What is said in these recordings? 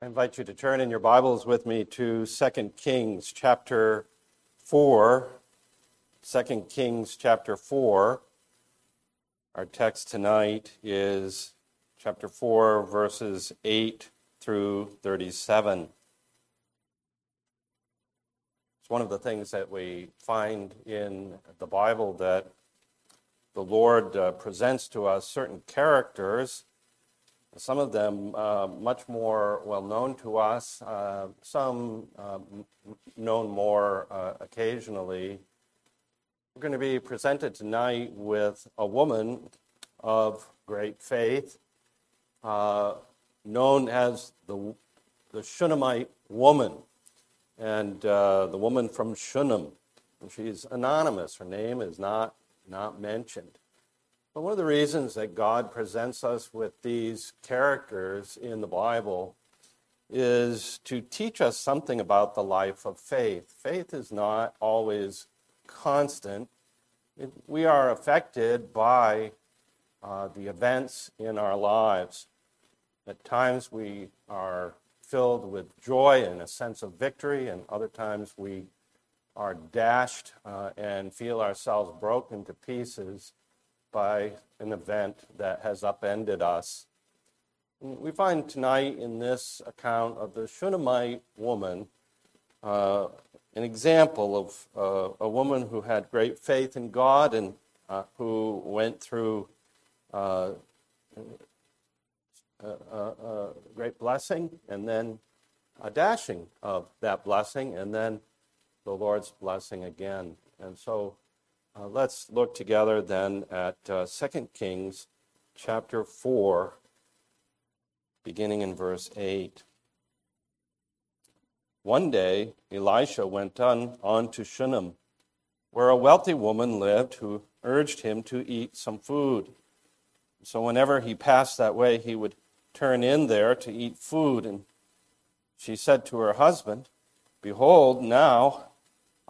I invite you to turn in your Bibles with me to 2 Kings chapter 4. 2 Kings chapter 4. Our text tonight is chapter 4, verses 8 through 37. It's one of the things that we find in the Bible that the Lord uh, presents to us certain characters some of them uh, much more well known to us, uh, some uh, known more uh, occasionally. We're going to be presented tonight with a woman of great faith, uh, known as the, the Shunammite woman, and uh, the woman from Shunem. She's anonymous, her name is not, not mentioned. But one of the reasons that God presents us with these characters in the Bible is to teach us something about the life of faith. Faith is not always constant. We are affected by uh, the events in our lives. At times we are filled with joy and a sense of victory, and other times we are dashed uh, and feel ourselves broken to pieces by an event that has upended us. We find tonight in this account of the Shunammite woman uh, an example of uh, a woman who had great faith in God and uh, who went through uh, a, a, a great blessing and then a dashing of that blessing and then the Lord's blessing again. And so uh, let's look together then at uh, 2 Kings chapter 4, beginning in verse 8. One day, Elisha went on, on to Shunem, where a wealthy woman lived who urged him to eat some food. So, whenever he passed that way, he would turn in there to eat food. And she said to her husband, Behold, now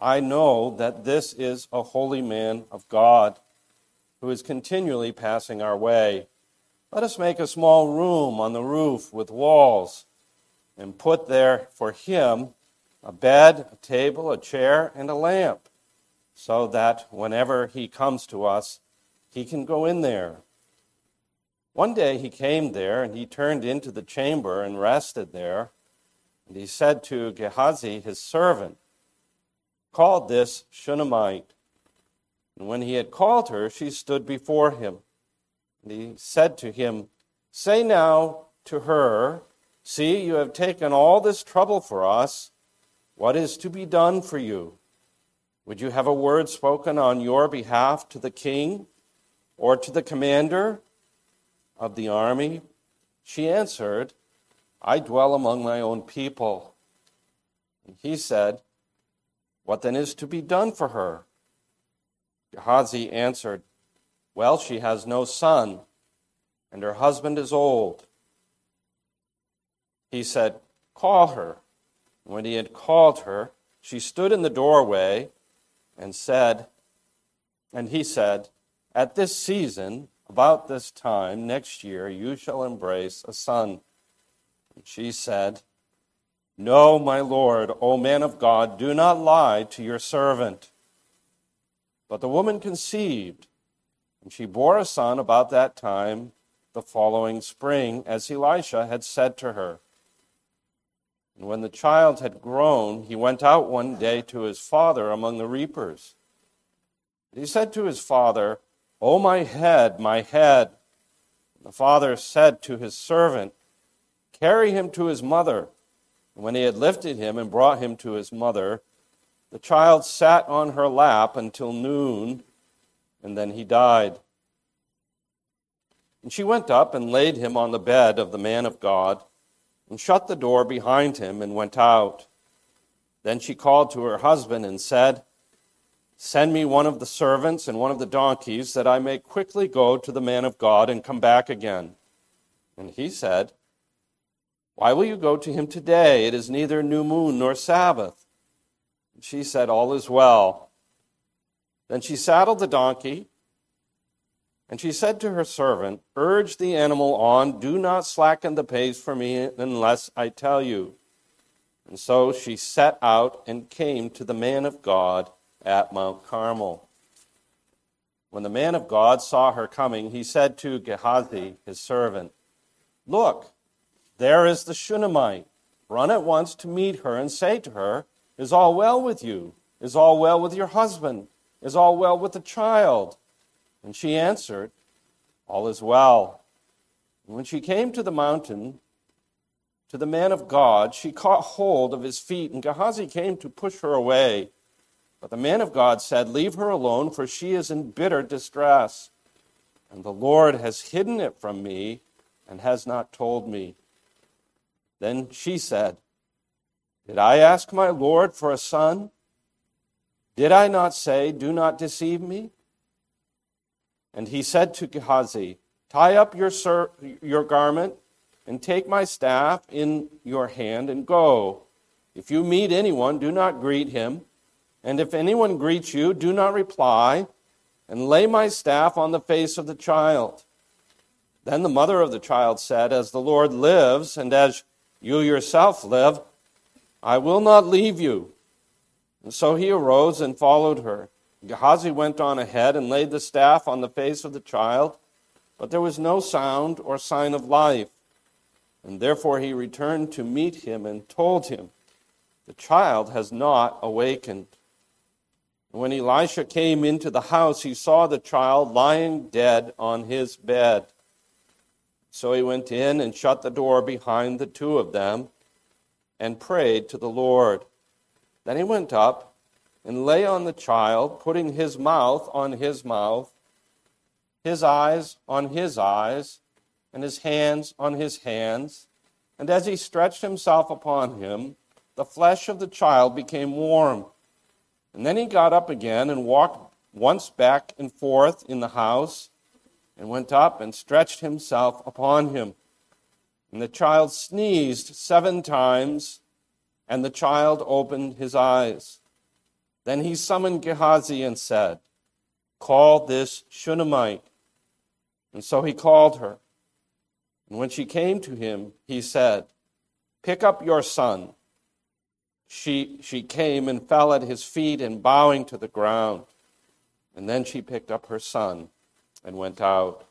I know that this is a holy man of God who is continually passing our way. Let us make a small room on the roof with walls and put there for him a bed, a table, a chair, and a lamp, so that whenever he comes to us, he can go in there. One day he came there, and he turned into the chamber and rested there. And he said to Gehazi, his servant, called this Shunammite. And when he had called her, she stood before him. And he said to him, Say now to her, See, you have taken all this trouble for us. What is to be done for you? Would you have a word spoken on your behalf to the king or to the commander of the army? She answered, I dwell among my own people. And he said, what then is to be done for her? Gehazi answered, Well, she has no son, and her husband is old. He said, Call her. When he had called her, she stood in the doorway and said, and he said, At this season, about this time next year, you shall embrace a son. And she said, no, my Lord, O man of God, do not lie to your servant. But the woman conceived, and she bore a son about that time the following spring, as Elisha had said to her. And when the child had grown, he went out one day to his father among the reapers. And He said to his father, O my head, my head. And the father said to his servant, Carry him to his mother. And when he had lifted him and brought him to his mother, the child sat on her lap until noon, and then he died. And she went up and laid him on the bed of the man of God, and shut the door behind him, and went out. Then she called to her husband and said, Send me one of the servants and one of the donkeys, that I may quickly go to the man of God and come back again. And he said, why will you go to him today? It is neither new moon nor Sabbath. She said, All is well. Then she saddled the donkey, And she said to her servant, Urge the animal on, do not slacken the pace for me unless I tell you. And so she set out and came to the man of God at Mount Carmel. When the man of God saw her coming, he said to Gehazi, his servant, Look, there is the Shunammite. Run at once to meet her and say to her, Is all well with you? Is all well with your husband? Is all well with the child? And she answered, All is well. And when she came to the mountain, to the man of God, she caught hold of his feet, and Gehazi came to push her away. But the man of God said, Leave her alone, for she is in bitter distress. And the Lord has hidden it from me and has not told me. Then she said, Did I ask my Lord for a son? Did I not say, Do not deceive me? And he said to Gehazi, Tie up your, your garment and take my staff in your hand and go. If you meet anyone, do not greet him and if anyone greets you, do not reply, and lay my staff on the face of the child. Then the mother of the child said, As the Lord lives, and as you yourself live, I will not leave you. And so he arose and followed her. Gehazi went on ahead and laid the staff on the face of the child, but there was no sound or sign of life. And therefore he returned to meet him and told him, The child has not awakened. When Elisha came into the house, he saw the child lying dead on his bed. So he went in and shut the door behind the two of them and prayed to the Lord. Then he went up and lay on the child, putting his mouth on his mouth, his eyes on his eyes, and his hands on his hands. And as he stretched himself upon him, the flesh of the child became warm. And then he got up again and walked once back and forth in the house and went up and stretched himself upon him. And the child sneezed seven times, and the child opened his eyes. Then he summoned Gehazi and said, Call this Shunammite. And so he called her. And when she came to him, he said, Pick up your son she, she came and fell at his feet and bowing to the ground. And then she picked up her son and went out.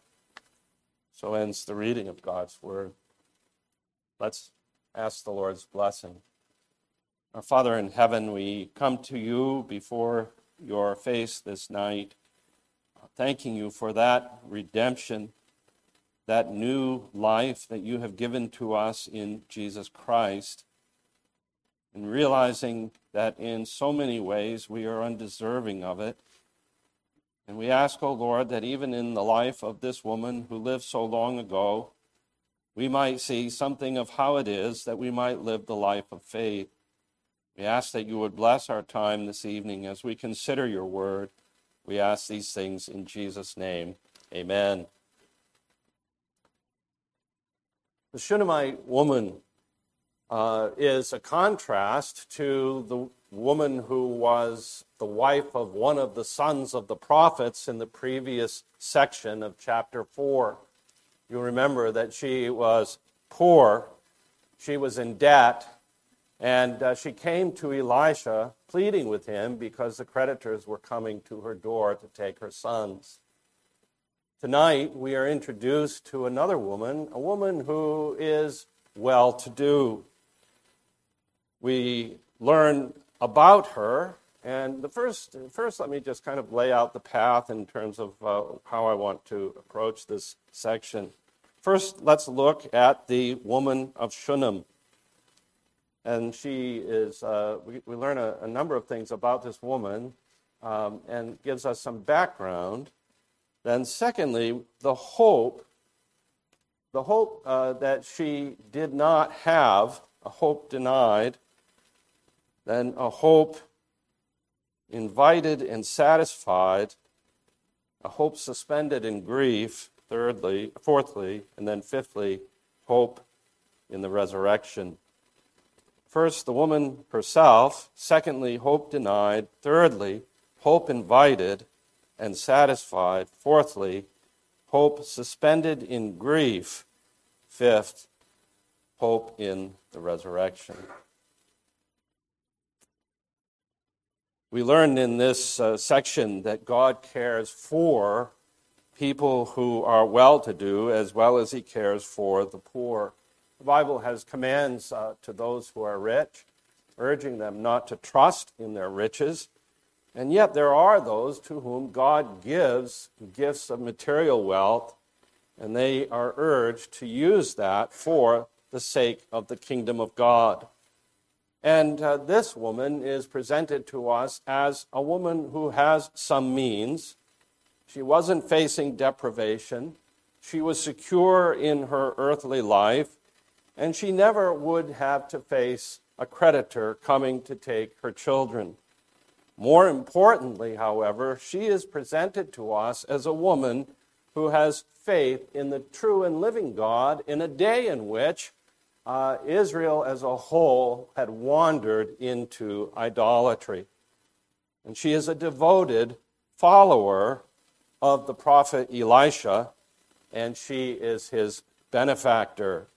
So ends the reading of God's word. Let's ask the Lord's blessing. Our Father in heaven, we come to you before your face this night, thanking you for that redemption, that new life that you have given to us in Jesus Christ and realizing that in so many ways we are undeserving of it. And we ask, O oh Lord, that even in the life of this woman who lived so long ago, we might see something of how it is that we might live the life of faith. We ask that you would bless our time this evening as we consider your word. We ask these things in Jesus' name. Amen. The Shunammite woman uh, is a contrast to the woman who was the wife of one of the sons of the prophets in the previous section of chapter 4. You remember that she was poor, she was in debt, and uh, she came to Elisha pleading with him because the creditors were coming to her door to take her sons. Tonight, we are introduced to another woman, a woman who is well to do we learn about her. And the first, first, let me just kind of lay out the path in terms of uh, how I want to approach this section. First, let's look at the woman of Shunem. And she is, uh, we, we, learn a, a, number of things about this woman um, and gives us some background. Then, secondly, the hope, the hope uh, that she did not have, a hope denied, then a hope invited and satisfied, a hope suspended in grief, thirdly, fourthly, and then fifthly, hope in the resurrection. First, the woman herself. Secondly, hope denied. Thirdly, hope invited and satisfied. Fourthly, hope suspended in grief. Fifth, hope in the resurrection. We learned in this uh, section that God cares for people who are well to do as well as he cares for the poor. The Bible has commands uh, to those who are rich, urging them not to trust in their riches. And yet, there are those to whom God gives gifts of material wealth, and they are urged to use that for the sake of the kingdom of God. And uh, this woman is presented to us as a woman who has some means. She wasn't facing deprivation. She was secure in her earthly life and she never would have to face a creditor coming to take her children. More importantly, however, she is presented to us as a woman who has faith in the true and living God in a day in which uh, Israel as a whole had wandered into idolatry. And she is a devoted follower of the prophet Elisha, and she is his benefactor.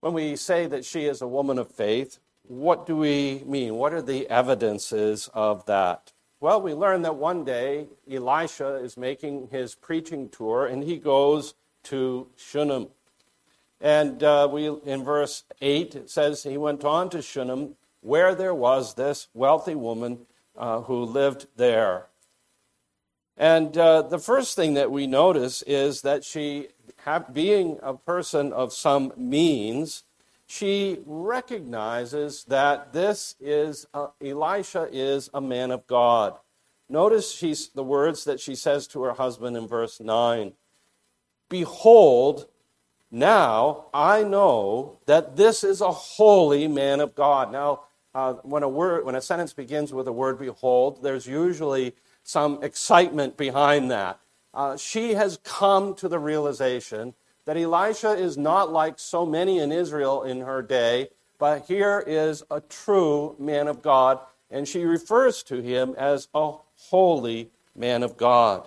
When we say that she is a woman of faith, what do we mean? What are the evidences of that? Well, we learn that one day Elisha is making his preaching tour and he goes to Shunem. And uh, we, in verse 8, it says, He went on to Shunem, where there was this wealthy woman uh, who lived there. And uh, the first thing that we notice is that she being a person of some means, she recognizes that this is uh, Elisha is a man of God. Notice she's, the words that she says to her husband in verse 9 Behold, now I know that this is a holy man of God. Now, uh, when, a word, when a sentence begins with the word behold, there's usually some excitement behind that uh, she has come to the realization that Elisha is not like so many in Israel in her day, but here is a true man of God, and she refers to him as a holy man of God.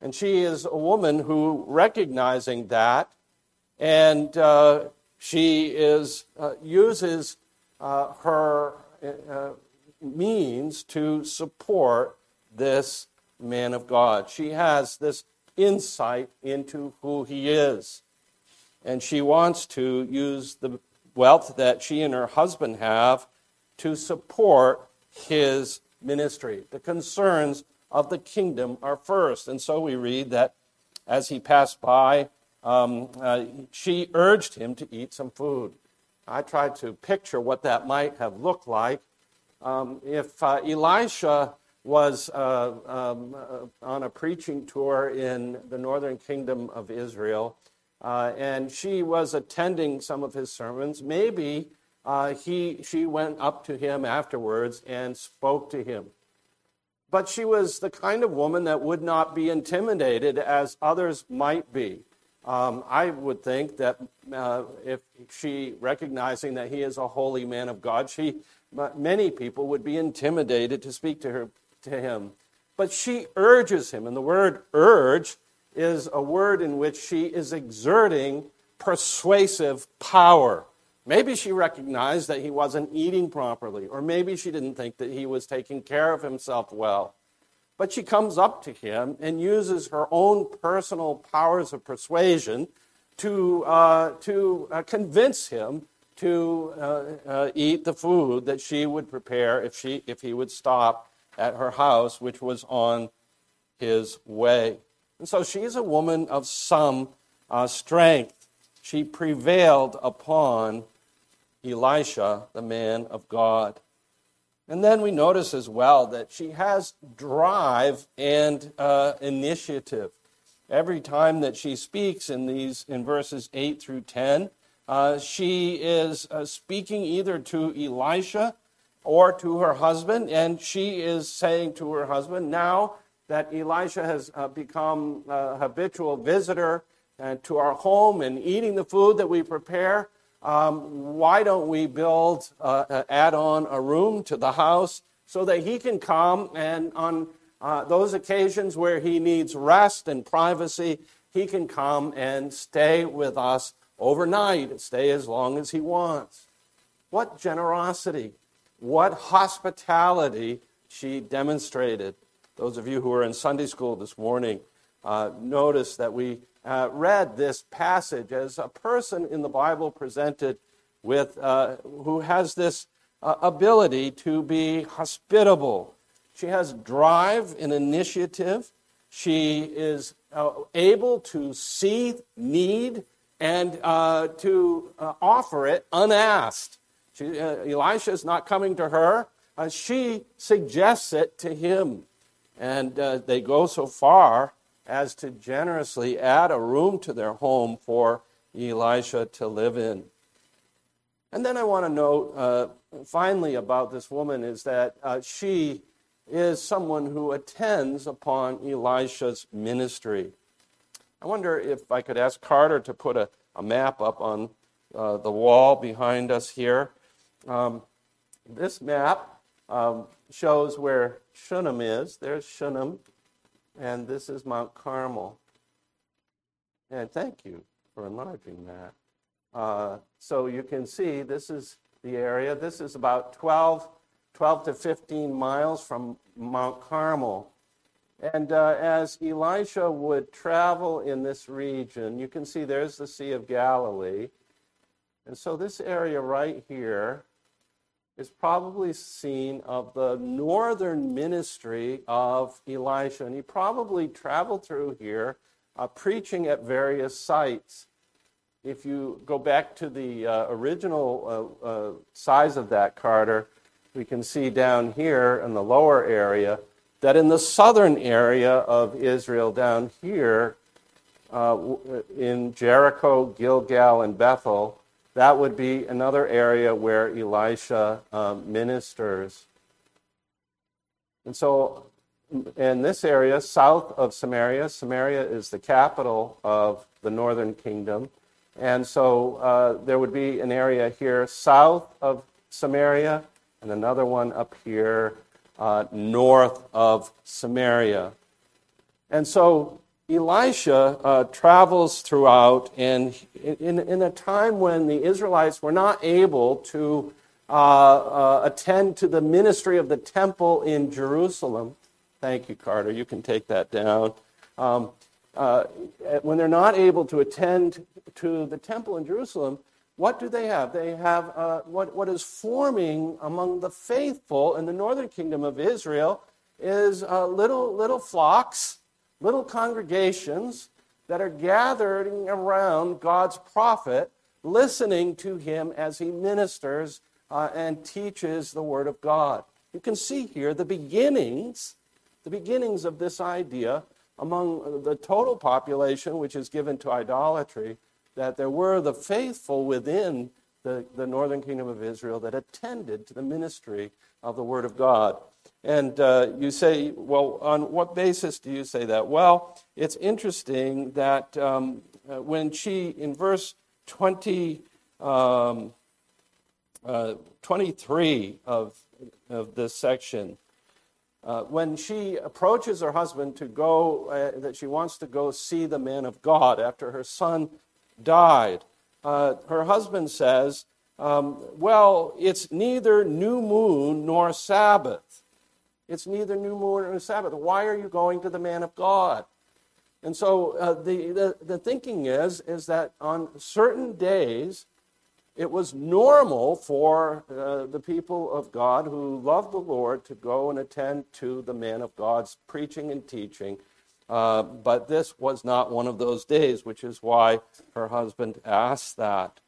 And she is a woman who, recognizing that, and uh, she is uh, uses uh, her uh, means to support this man of God. She has this insight into who he is. And she wants to use the wealth that she and her husband have to support his ministry. The concerns of the kingdom are first. And so we read that as he passed by, um, uh, she urged him to eat some food. I tried to picture what that might have looked like. Um, if uh, Elisha was uh, um, uh, on a preaching tour in the northern kingdom of Israel, uh, and she was attending some of his sermons. Maybe uh, he, she went up to him afterwards and spoke to him. But she was the kind of woman that would not be intimidated as others might be. Um, I would think that uh, if she, recognizing that he is a holy man of God, she, many people would be intimidated to speak to her to him. But she urges him, and the word urge is a word in which she is exerting persuasive power. Maybe she recognized that he wasn't eating properly, or maybe she didn't think that he was taking care of himself well. But she comes up to him and uses her own personal powers of persuasion to, uh, to uh, convince him to uh, uh eat the food that she would prepare if, she, if he would stop at her house, which was on his way. And so she is a woman of some uh, strength. She prevailed upon Elisha, the man of God. And then we notice as well that she has drive and uh, initiative. Every time that she speaks in these in verses 8 through 10, uh, she is uh, speaking either to Elisha or to her husband, and she is saying to her husband, now that Elisha has uh, become a habitual visitor uh, to our home and eating the food that we prepare, um, why don't we build, uh, add on a room to the house so that he can come and on uh, those occasions where he needs rest and privacy, he can come and stay with us overnight and stay as long as he wants. What generosity, what hospitality she demonstrated. Those of you who were in Sunday school this morning uh, notice that we uh, read this passage as a person in the Bible presented with uh, who has this uh, ability to be hospitable. She has drive and initiative. She is uh, able to see need and uh, to offer it unasked. She, Elisha is not coming to her. She suggests it to him. And they go so far as to generously add a room to their home for Elisha to live in. And then I want to note uh, finally about this woman is that she is someone who attends upon Elisha's ministry. I wonder if I could ask Carter to put a, a map up on uh, the wall behind us here. Um, this map um, shows where Shunem is. There's Shunem, and this is Mount Carmel. And thank you for enlarging that. Uh, so you can see this is the area. This is about 12, 12 to 15 miles from Mount Carmel. And uh, as Elisha would travel in this region, you can see there's the Sea of Galilee. And so this area right here is probably scene of the northern ministry of Elisha. And he probably traveled through here uh, preaching at various sites. If you go back to the uh, original uh, uh size of that Carter, we can see down here in the lower area that in the southern area of Israel, down here uh, in Jericho, Gilgal, and Bethel, that would be another area where Elisha um, ministers. And so, in this area, south of Samaria, Samaria is the capital of the northern kingdom. And so, uh, there would be an area here south of Samaria and another one up here uh, north of Samaria. And so Elisha uh, travels throughout, and in, in a time when the Israelites were not able to uh, uh, attend to the ministry of the temple in Jerusalem, thank you, Carter, you can take that down. Um, uh, when they're not able to attend to the temple in Jerusalem, what do they have? They have uh, what, what is forming among the faithful in the northern kingdom of Israel is uh, little, little flocks, little congregations that are gathering around God's prophet, listening to him as he ministers uh, and teaches the word of God. You can see here the beginnings, the beginnings of this idea among the total population, which is given to idolatry that there were the faithful within the, the northern kingdom of Israel that attended to the ministry of the Word of God. And uh, you say, well, on what basis do you say that? Well, it's interesting that um, uh, when she, in verse 20, um, uh, 23 of, of this section, uh, when she approaches her husband to go, uh, that she wants to go see the man of God after her son died. Uh, her husband says, um, Well, it's neither new moon nor Sabbath. It's neither new moon nor Sabbath. Why are you going to the man of God? And so uh, the, the, the thinking is, is that on certain days, it was normal for uh, the people of God who loved the Lord to go and attend to the man of God's preaching and teaching uh, but this was not one of those days, which is why her husband asked that.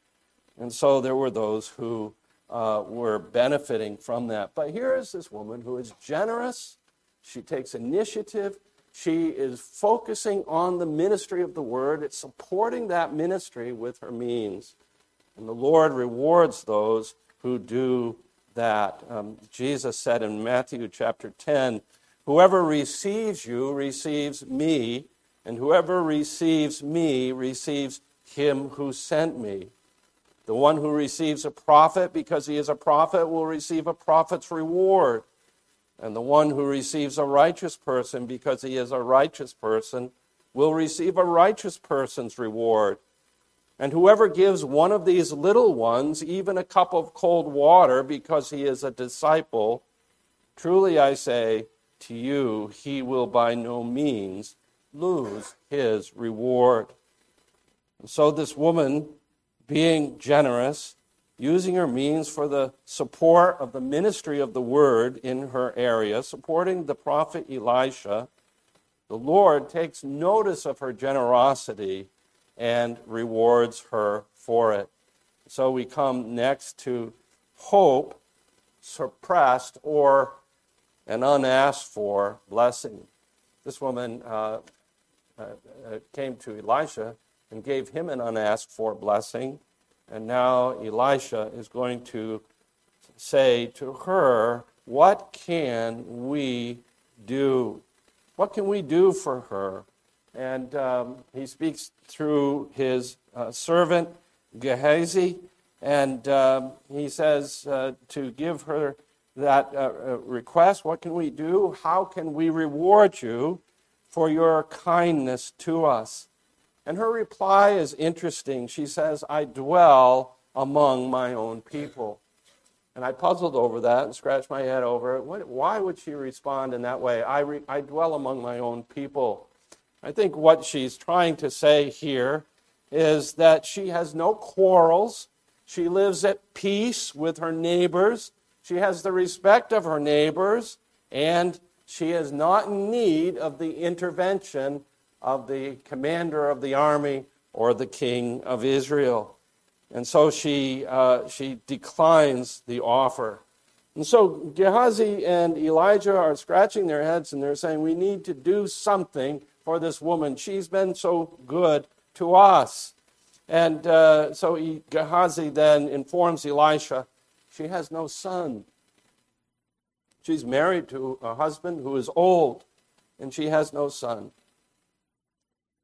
And so there were those who uh, were benefiting from that. But here is this woman who is generous. She takes initiative. She is focusing on the ministry of the word. It's supporting that ministry with her means. And the Lord rewards those who do that. Um, Jesus said in Matthew chapter 10, Whoever receives you receives me, and whoever receives me receives him who sent me. The one who receives a prophet because he is a prophet will receive a prophet's reward. And the one who receives a righteous person because he is a righteous person will receive a righteous person's reward. And whoever gives one of these little ones even a cup of cold water because he is a disciple, truly I say to you, he will by no means lose his reward. And so, this woman, being generous, using her means for the support of the ministry of the word in her area, supporting the prophet Elisha, the Lord takes notice of her generosity and rewards her for it. So we come next to hope suppressed or an unasked for blessing. This woman uh, uh, uh, came to Elisha and gave him an unasked for blessing. And now Elisha is going to say to her, What can we do? What can we do for her? And um, he speaks through his uh, servant Gehazi, and um, he says uh, to give her that uh, uh, request. What can we do? How can we reward you for your kindness to us? And her reply is interesting. She says, I dwell among my own people. And I puzzled over that and scratched my head over it. What, why would she respond in that way? I, re, I dwell among my own people. I think what she's trying to say here is that she has no quarrels. She lives at peace with her neighbors. She has the respect of her neighbors. And she is not in need of the intervention of the commander of the army or the king of Israel. And so she, uh, she declines the offer. And so Gehazi and Elijah are scratching their heads and they're saying, We need to do something for this woman. She's been so good to us. And uh, so Gehazi then informs Elisha she has no son. She's married to a husband who is old, and she has no son.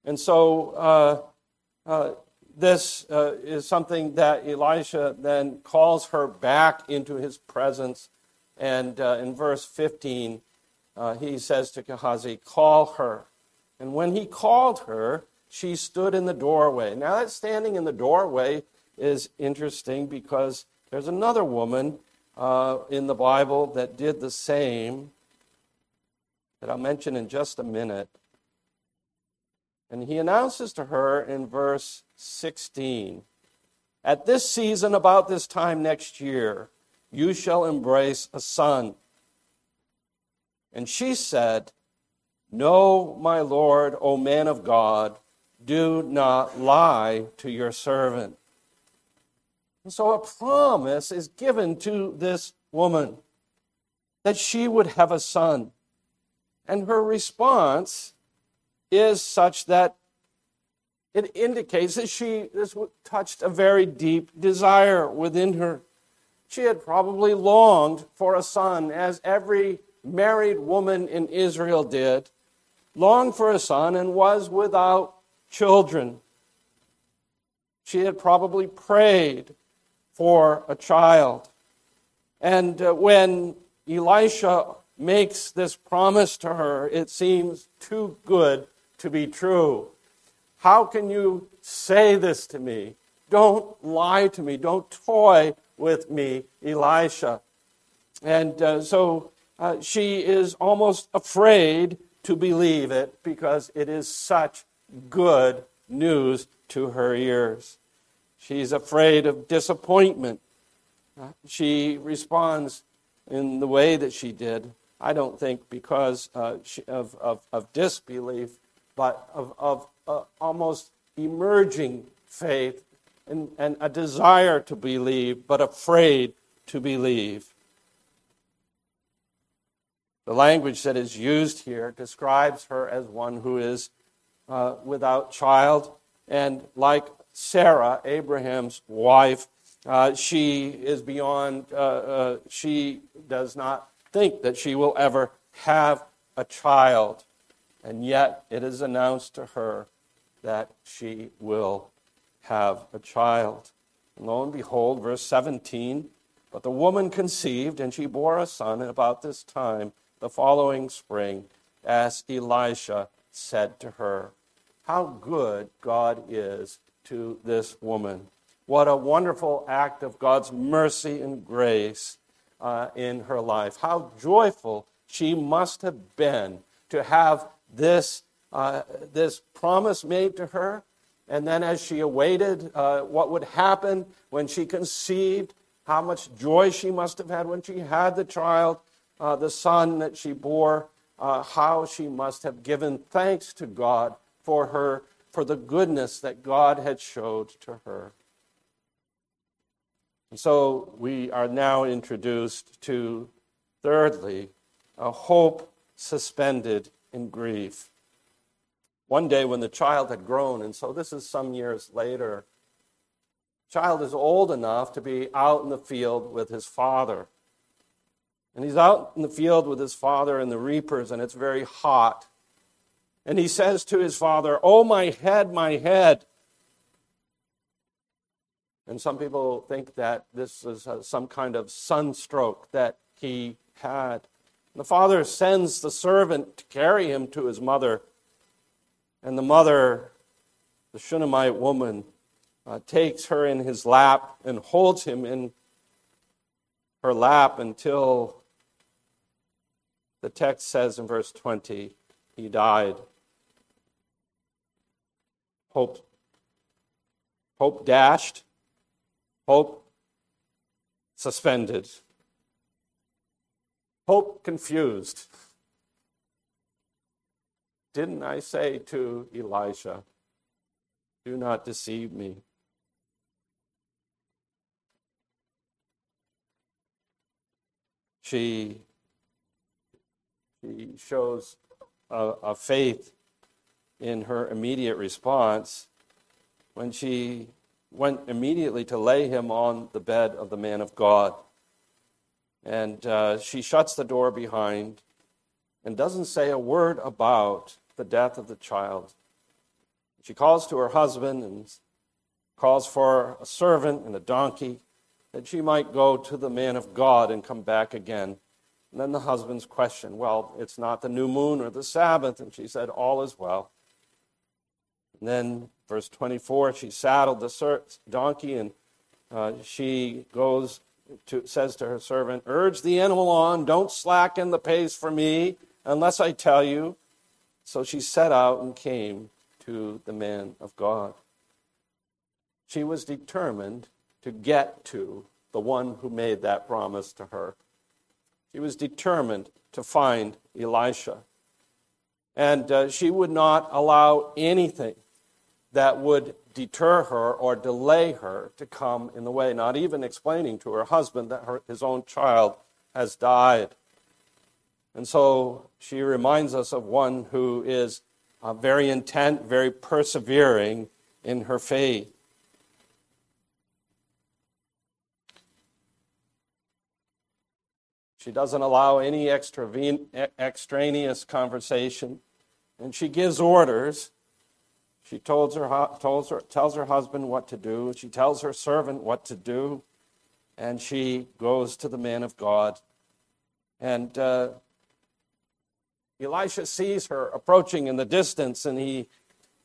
And so uh, uh, this uh, is something that Elisha then calls her back into his presence. And uh, in verse 15, uh, he says to Gehazi, Call her. And when he called her, she stood in the doorway. Now, that standing in the doorway is interesting because there's another woman uh, in the Bible that did the same that I'll mention in just a minute. And he announces to her in verse 16 At this season, about this time next year, you shall embrace a son. And she said, No, my Lord, O man of God, do not lie to your servant. And so a promise is given to this woman that she would have a son. And her response is such that it indicates that she this touched a very deep desire within her. She had probably longed for a son, as every married woman in Israel did, longed for a son and was without children. She had probably prayed for a child. And uh, when Elisha makes this promise to her, it seems too good to be true. How can you say this to me? Don't lie to me. Don't toy with me, Elisha. And uh, so uh, she is almost afraid to believe it because it is such good news to her ears. She's afraid of disappointment. Uh, she responds in the way that she did, I don't think because uh, of, of, of disbelief, but of, of uh, almost emerging faith and, and a desire to believe, but afraid to believe. The language that is used here describes her as one who is uh, without child, and like Sarah, Abraham's wife, uh, she is beyond, uh, uh she does not think that she will ever have a child. And yet it is announced to her that she will have a child. And lo and behold, verse 17 But the woman conceived, and she bore a son, and about this time the following spring, as Elisha said to her. How good God is to this woman. What a wonderful act of God's mercy and grace uh, in her life. How joyful she must have been to have this, uh, this promise made to her. And then, as she awaited uh, what would happen when she conceived, how much joy she must have had when she had the child, uh, the son that she bore, uh, how she must have given thanks to God for her, for the goodness that God had showed to her. And so we are now introduced to, thirdly, a hope suspended in grief. One day when the child had grown, and so this is some years later, child is old enough to be out in the field with his father. And he's out in the field with his father and the reapers, and it's very hot. And he says to his father, Oh, my head, my head. And some people think that this is uh, some kind of sunstroke that he had. The father sends the servant to carry him to his mother. And the mother, the Shunammite woman, uh, takes her in his lap and holds him in her lap until the text says in verse 20, he died. Hope, hope dashed, hope suspended, hope confused. Didn't I say to Elisha, do not deceive me? She, she shows a, a faith in her immediate response when she went immediately to lay him on the bed of the man of God. And uh, she shuts the door behind and doesn't say a word about the death of the child. She calls to her husband and calls for a servant and a donkey that she might go to the man of God and come back again. And then the husband's question, Well, it's not the new moon or the Sabbath. And she said, All is well. And then, verse 24, she saddled the donkey and uh, she goes to, says to her servant, Urge the animal on, don't slacken the pace for me unless I tell you. So she set out and came to the man of God. She was determined to get to the one who made that promise to her. She was determined to find Elisha. And uh, she would not allow anything that would deter her or delay her to come in the way, not even explaining to her husband that her, his own child has died. And so she reminds us of one who is uh, very intent, very persevering in her faith. She doesn't allow any extraneous conversation, and she gives orders she tells her, tells, her, tells her husband what to do. She tells her servant what to do. And she goes to the man of God. And uh, Elisha sees her approaching in the distance, and he,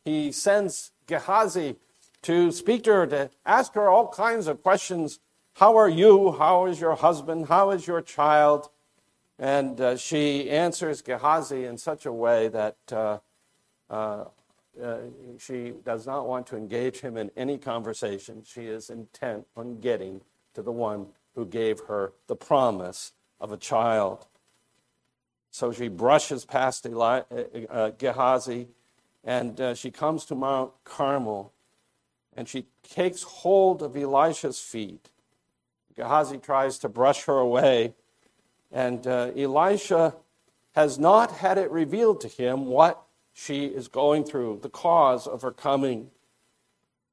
he sends Gehazi to speak to her, to ask her all kinds of questions. How are you? How is your husband? How is your child? And uh, she answers Gehazi in such a way that uh, uh, she does not want to engage him in any conversation. She is intent on getting to the one who gave her the promise of a child. So she brushes past Eli- uh, uh, Gehazi and uh, she comes to Mount Carmel and she takes hold of Elisha's feet. Gehazi tries to brush her away, and uh, Elisha has not had it revealed to him what she is going through, the cause of her coming.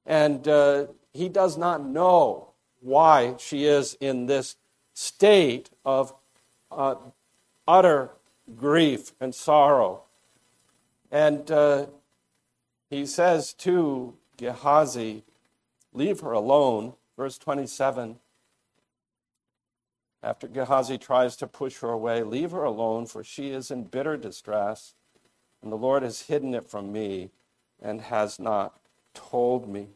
And uh, he does not know why she is in this state of uh, utter grief and sorrow. And uh, he says to Gehazi, Leave her alone. Verse 27 After Gehazi tries to push her away, leave her alone, for she is in bitter distress, and the Lord has hidden it from me and has not told me.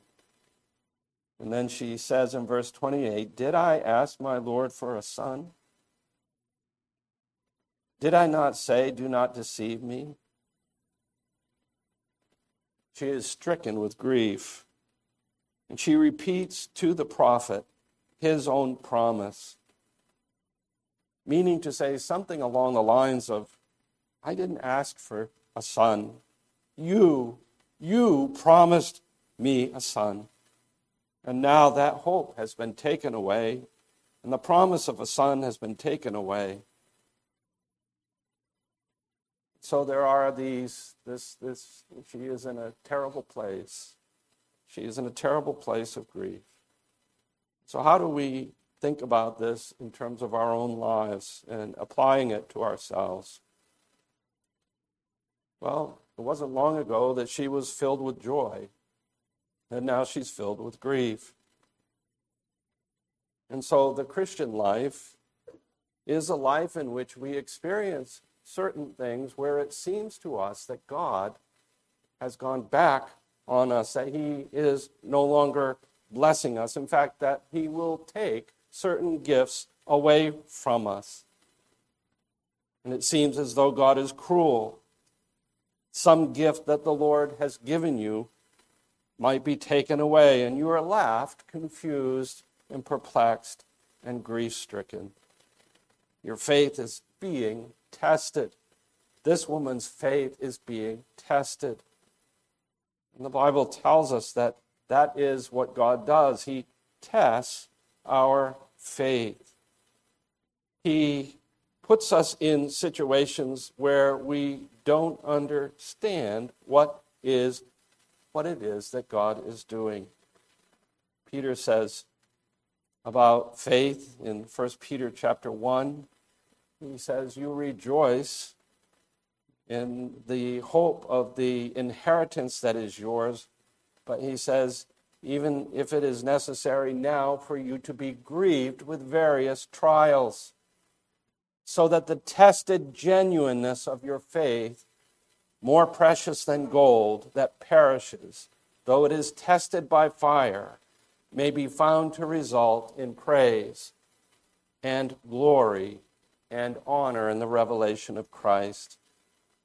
And then she says in verse 28 Did I ask my Lord for a son? Did I not say, Do not deceive me? She is stricken with grief. And she repeats to the prophet his own promise, meaning to say something along the lines of, I didn't ask for a son. You, you promised me a son. And now that hope has been taken away, and the promise of a son has been taken away. So there are these, this, this, she is in a terrible place. She is in a terrible place of grief. So, how do we think about this in terms of our own lives and applying it to ourselves? Well, it wasn't long ago that she was filled with joy, and now she's filled with grief. And so the Christian life is a life in which we experience certain things where it seems to us that God has gone back on us, that He is no longer blessing us. In fact, that He will take certain gifts away from us. And it seems as though God is cruel. Some gift that the Lord has given you might be taken away, and you are left confused and perplexed and grief stricken. Your faith is being tested. This woman's faith is being tested. And the Bible tells us that that is what God does. He tests our faith. He puts us in situations where we don't understand what is what it is that God is doing. Peter says about faith in 1 Peter chapter 1 he says, You rejoice in the hope of the inheritance that is yours. But he says, even if it is necessary now for you to be grieved with various trials, so that the tested genuineness of your faith, more precious than gold that perishes, though it is tested by fire, may be found to result in praise and glory and honor in the revelation of Christ.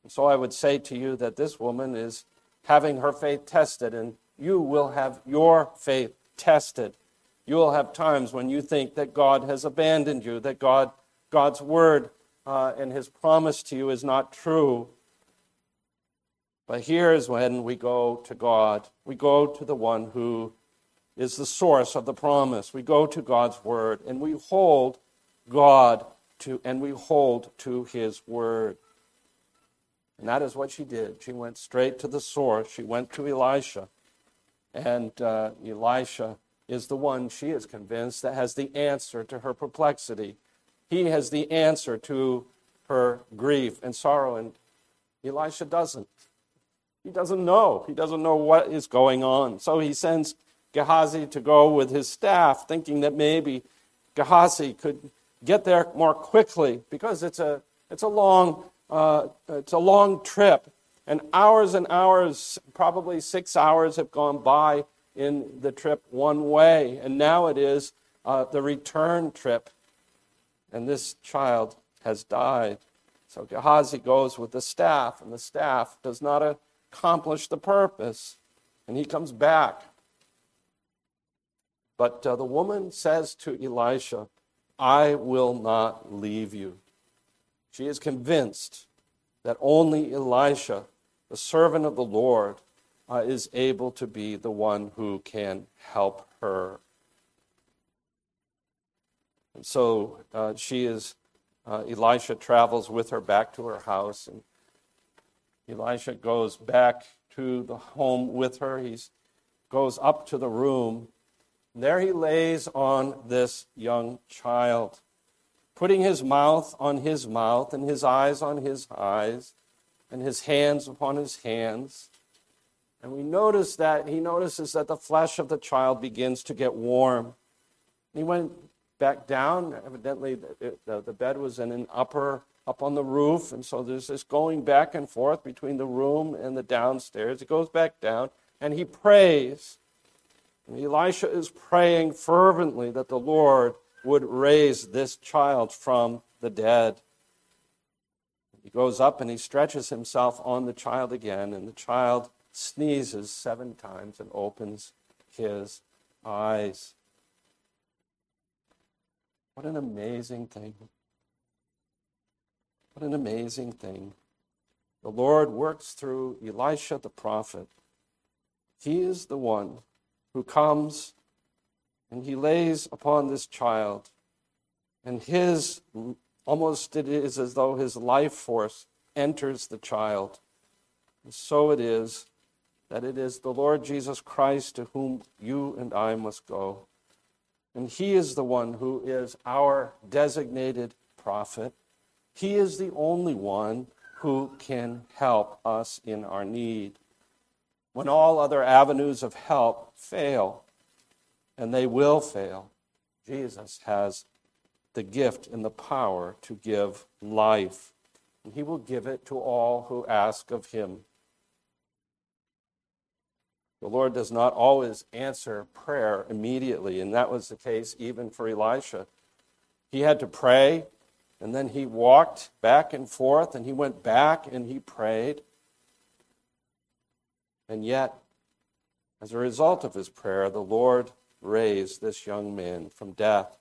And so I would say to you that this woman is having her faith tested, and you will have your faith tested. You will have times when you think that God has abandoned you, that God, God's word uh, and his promise to you is not true. But here's when we go to God. We go to the one who is the source of the promise. We go to God's word and we hold God to, and we hold to his word. And that is what she did. She went straight to the source. She went to Elisha. And uh, Elisha is the one she is convinced that has the answer to her perplexity. He has the answer to her grief and sorrow. And Elisha doesn't. He doesn't know. He doesn't know what is going on. So he sends Gehazi to go with his staff, thinking that maybe Gehazi could get there more quickly because it's a, it's a, long, uh, it's a long trip. And hours and hours, probably six hours, have gone by in the trip one way. And now it is uh, the return trip. And this child has died. So Gehazi goes with the staff, and the staff does not accomplish the purpose. And he comes back. But uh, the woman says to Elisha, I will not leave you. She is convinced that only Elisha, the servant of the Lord, uh, is able to be the one who can help her. So uh, she is, uh, Elisha travels with her back to her house, and Elisha goes back to the home with her. He goes up to the room there he lays on this young child, putting his mouth on his mouth, and his eyes on his eyes, and his hands upon his hands. And we notice that he notices that the flesh of the child begins to get warm. He went back down. Evidently, the, the, the bed was in an upper, up on the roof, and so there's this going back and forth between the room and the downstairs. He goes back down, and he prays. And Elisha is praying fervently that the Lord would raise this child from the dead. He goes up and he stretches himself on the child again, and the child sneezes seven times and opens his eyes. What an amazing thing. What an amazing thing. The Lord works through Elisha the prophet. He is the one who comes and he lays upon this child, and his almost it is as though his life force enters the child. And so it is that it is the Lord Jesus Christ to whom you and I must go. And he is the one who is our designated prophet. He is the only one who can help us in our need. When all other avenues of help fail, and they will fail, Jesus has the gift and the power to give life. And he will give it to all who ask of him. The Lord does not always answer prayer immediately, and that was the case even for Elisha. He had to pray, and then he walked back and forth, and he went back and he prayed. And yet, as a result of his prayer, the Lord raised this young man from death,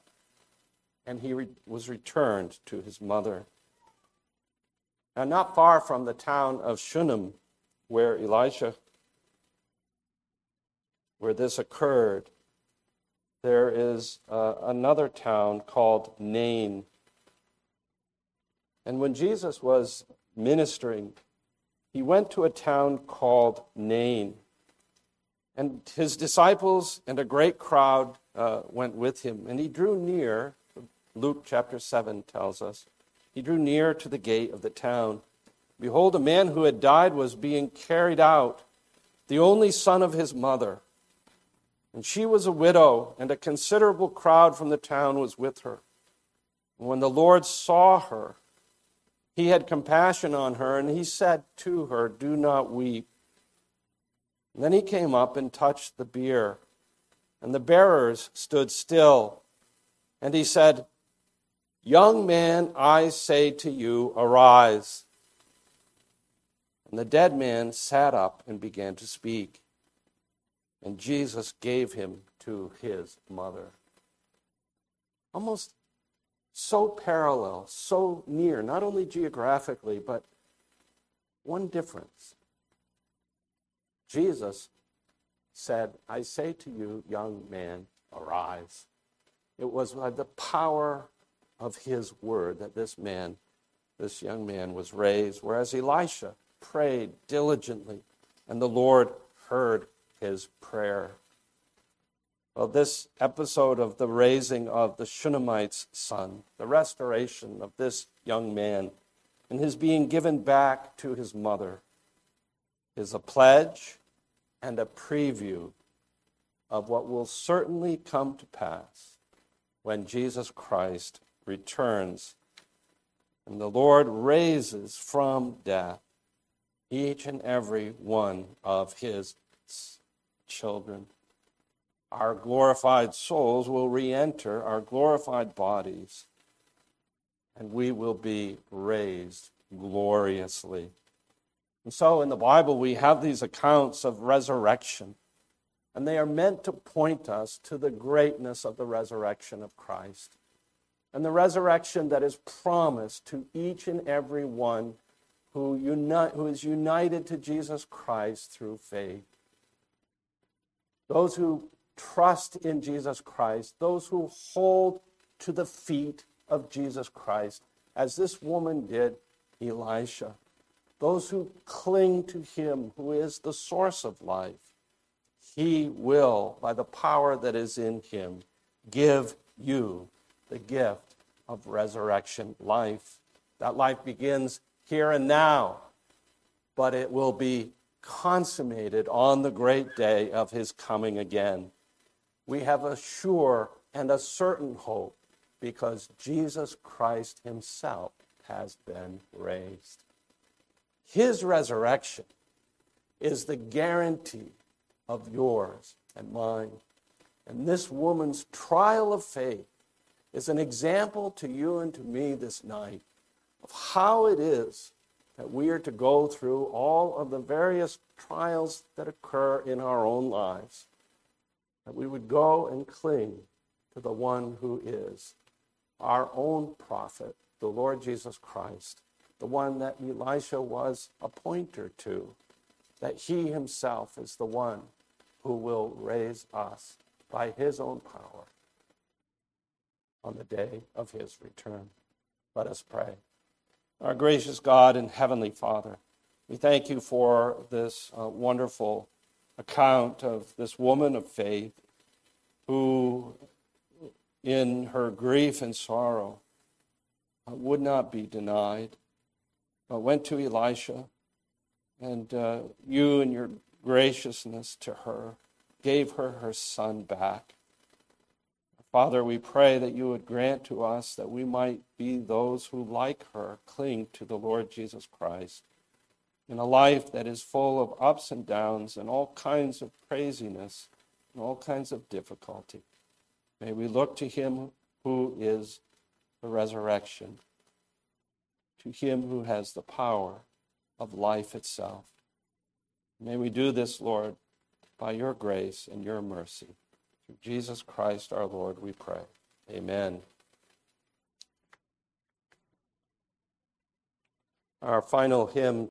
and he re- was returned to his mother. Now, not far from the town of Shunem, where Elisha where this occurred, there is uh, another town called Nain. And when Jesus was ministering, he went to a town called Nain. And his disciples and a great crowd uh, went with him. And he drew near, Luke chapter 7 tells us, he drew near to the gate of the town. Behold, a man who had died was being carried out, the only son of his mother and she was a widow, and a considerable crowd from the town was with her. When the Lord saw her, he had compassion on her, and he said to her, Do not weep. And then he came up and touched the bier, and the bearers stood still. And he said, Young man, I say to you, arise. And the dead man sat up and began to speak and Jesus gave him to his mother. Almost so parallel, so near, not only geographically, but one difference. Jesus said, I say to you, young man, arise. It was by the power of his word that this man, this young man, was raised, whereas Elisha prayed diligently, and the Lord heard his prayer. Well, this episode of the raising of the Shunammite's son, the restoration of this young man, and his being given back to his mother, is a pledge and a preview of what will certainly come to pass when Jesus Christ returns and the Lord raises from death each and every one of his children. Our glorified souls will re enter our glorified bodies, and we will be raised gloriously. And so in the Bible, we have these accounts of resurrection, and they are meant to point us to the greatness of the resurrection of Christ and the resurrection that is promised to each and every one who, unite, who is united to Jesus Christ through faith those who trust in Jesus Christ, those who hold to the feet of Jesus Christ, as this woman did Elisha, those who cling to him who is the source of life, he will, by the power that is in him, give you the gift of resurrection life. That life begins here and now, but it will be consummated on the great day of his coming again. We have a sure and a certain hope because Jesus Christ himself has been raised. His resurrection is the guarantee of yours and mine. And this woman's trial of faith is an example to you and to me this night of how it is that we are to go through all of the various trials that occur in our own lives, that we would go and cling to the one who is our own prophet, the Lord Jesus Christ, the one that Elisha was a pointer to, that he himself is the one who will raise us by his own power on the day of his return. Let us pray. Our gracious God and Heavenly Father, we thank you for this uh, wonderful account of this woman of faith who, in her grief and sorrow, uh, would not be denied, but went to Elisha, and uh, you, in your graciousness to her, gave her her son back. Father, we pray that you would grant to us that we might be those who, like her, cling to the Lord Jesus Christ in a life that is full of ups and downs and all kinds of craziness and all kinds of difficulty. May we look to him who is the resurrection, to him who has the power of life itself. May we do this, Lord, by your grace and your mercy. Through Jesus Christ our Lord, we pray. Amen. Our final hymn